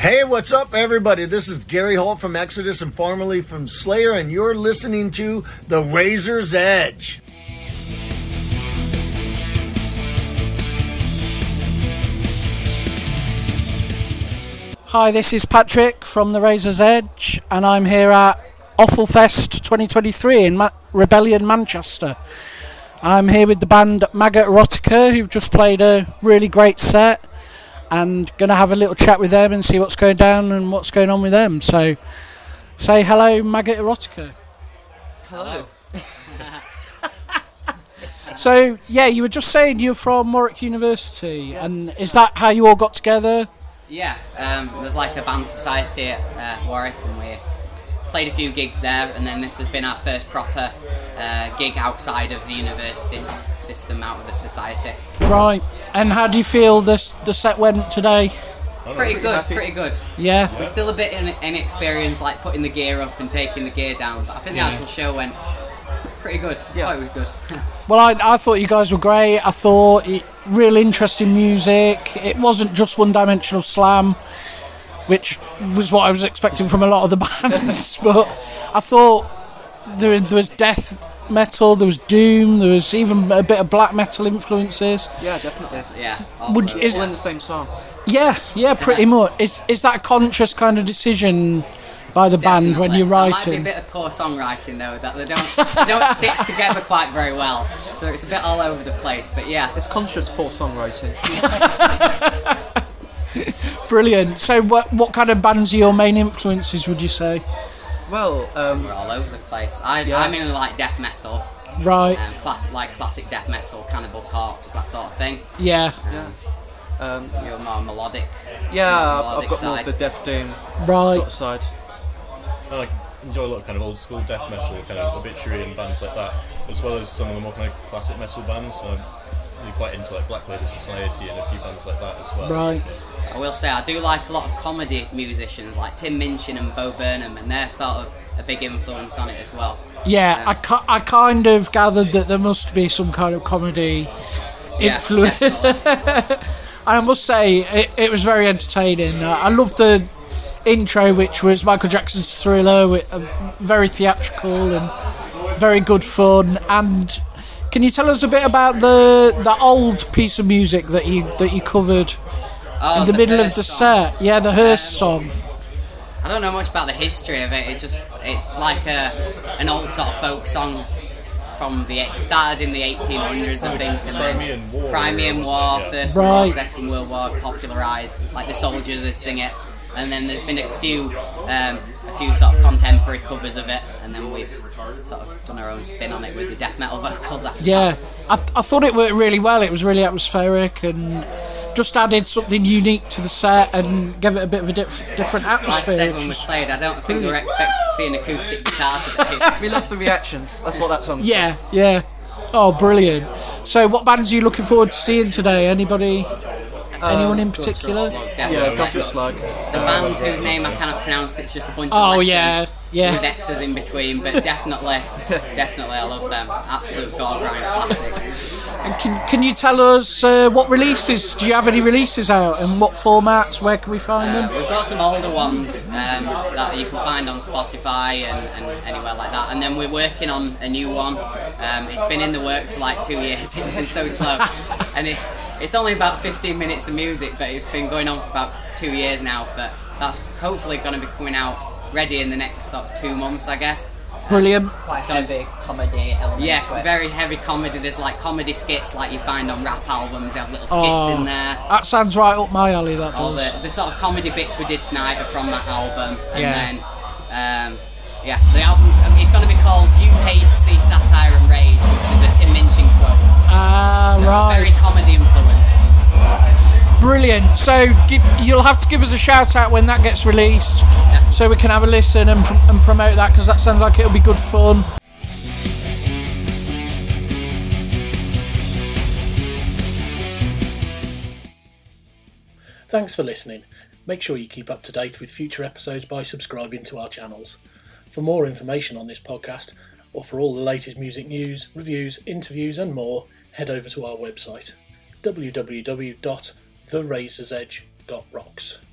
Hey, what's up, everybody? This is Gary Holt from Exodus and formerly from Slayer, and you're listening to The Razor's Edge. Hi, this is Patrick from the Razor's Edge, and I'm here at OffalFest 2023 in Ma- Rebellion, Manchester. I'm here with the band Maggot Erotica, who've just played a really great set, and going to have a little chat with them and see what's going down and what's going on with them. So, say hello, Maggot Erotica. Hello. So, yeah, you were just saying you're from Warwick University, and is that how you all got together? Yeah, um, there's like a band society at uh, Warwick, and we played a few gigs there, and then this has been our first proper uh, gig outside of the university system, out of the society. Right. And how do you feel this the set went today? Pretty good, pretty good. Yeah. We're still a bit in, inexperienced, like putting the gear up and taking the gear down, but I think the actual show went pretty good. Yeah, it was good. Well, I, I thought you guys were great. I thought it, real interesting music. It wasn't just one dimensional slam, which was what I was expecting from a lot of the bands. but I thought there, there was death metal, there was doom, there was even a bit of black metal influences. Yeah, definitely. yeah. all Would the- is All in the same song. yeah, yeah, pretty much. Is is that a conscious kind of decision by the band when you're There might be a bit of poor songwriting though that they don't they don't stitch together quite very well, so it's a bit all over the place. But yeah, It's conscious poor songwriting. Brilliant. So, what what kind of bands are your main influences? Would you say? Well, um, we're all over the place. I Yeah. I'm in like death metal. Right. um, classic like classic death metal, Cannibal Corpse, that sort of thing. Yeah. um, You're more melodic. yeah, I've, melodic I've got more of the Death Doom Right. sort of side. I like, enjoy a lot of kind of old school death metal, kind of obituary and bands like that, as well as some of the more kind of classic metal bands. So I'm really quite into like Black Label Society and a few bands like that as well. Right. I will say I do like a lot of comedy musicians like Tim Minchin and Bo Burnham, and they're sort of a big influence on it as well. Yeah, I, ki- I kind of gathered that there must be some kind of comedy influence. definitely. And I must say, it, it was very entertaining. Uh, I loved the intro, which was Michael Jackson's Thriller, with, uh, very theatrical and very good fun. And can you tell us a bit about the the old piece of music that you that you covered Oh, in the, middle of the song. set? Yeah, the Hearst um, song. I don't know much about the history of it. It's just it's like a an old sort of folk song from the it started in the 1800s, I think, and then Crimean War. Crimean wasn't? War, Yeah. First World War, Second World War, popularised like the soldiers would sing it, and then there's been a few um, a few sort of contemporary covers of it, and then we've sort of done our own spin on it with the death metal vocals after Yeah, that. I, th- I thought it worked really well. It was really atmospheric and just added something unique to the set and gave it a bit of a diff- different Like I atmosphere. said when we played, I don't think we were expected to see an acoustic guitar today. We love the reactions. That's what that song's yeah, yeah. Oh, brilliant. So, what bands are you looking forward to seeing today? Anybody? Anyone in particular? Definitely. Yeah, Guttural Slug. The band whose name I cannot pronounce, it's just a bunch of Oh, letters yeah, yeah. with X's in between, but definitely, definitely I love them. Absolute gore grind classic. And can, can you tell us uh, what releases? Do you have any releases out and what formats? Where can we find them? We've got some older ones um, that you can find on Spotify and, and anywhere like that, and then we're working on a new one. Um, it's been in the works for like two years, it's been so slow, and it, it's only about 15 minutes of music, but it's been going on for about two years now, but that's hopefully going to be coming out ready in the next sort of two months, I guess. Brilliant. quite heavy gonna, be comedy element to Yeah, it. very heavy comedy. There's like comedy skits like you find on rap albums. They have little skits Oh, in there. that sounds right up my alley. That All does. the, the sort of comedy bits we did tonight are from that album. And Yeah. then, um, yeah, the album's um, it's going to be called "You Paid to See Satire and Rage," which is a Tim Minchin quote. Ah, right. Very comedy influenced. Brilliant. So gi- you'll have to give us a shout out when that gets released, so we can have a listen and, pr- and promote that because that sounds like it'll be good fun. Thanks for listening. Make sure you keep up to date with future episodes by subscribing to our channels. For more information on this podcast, or for all the latest music news, reviews, interviews, and more, head over to our website www.therazorsedge.rocks.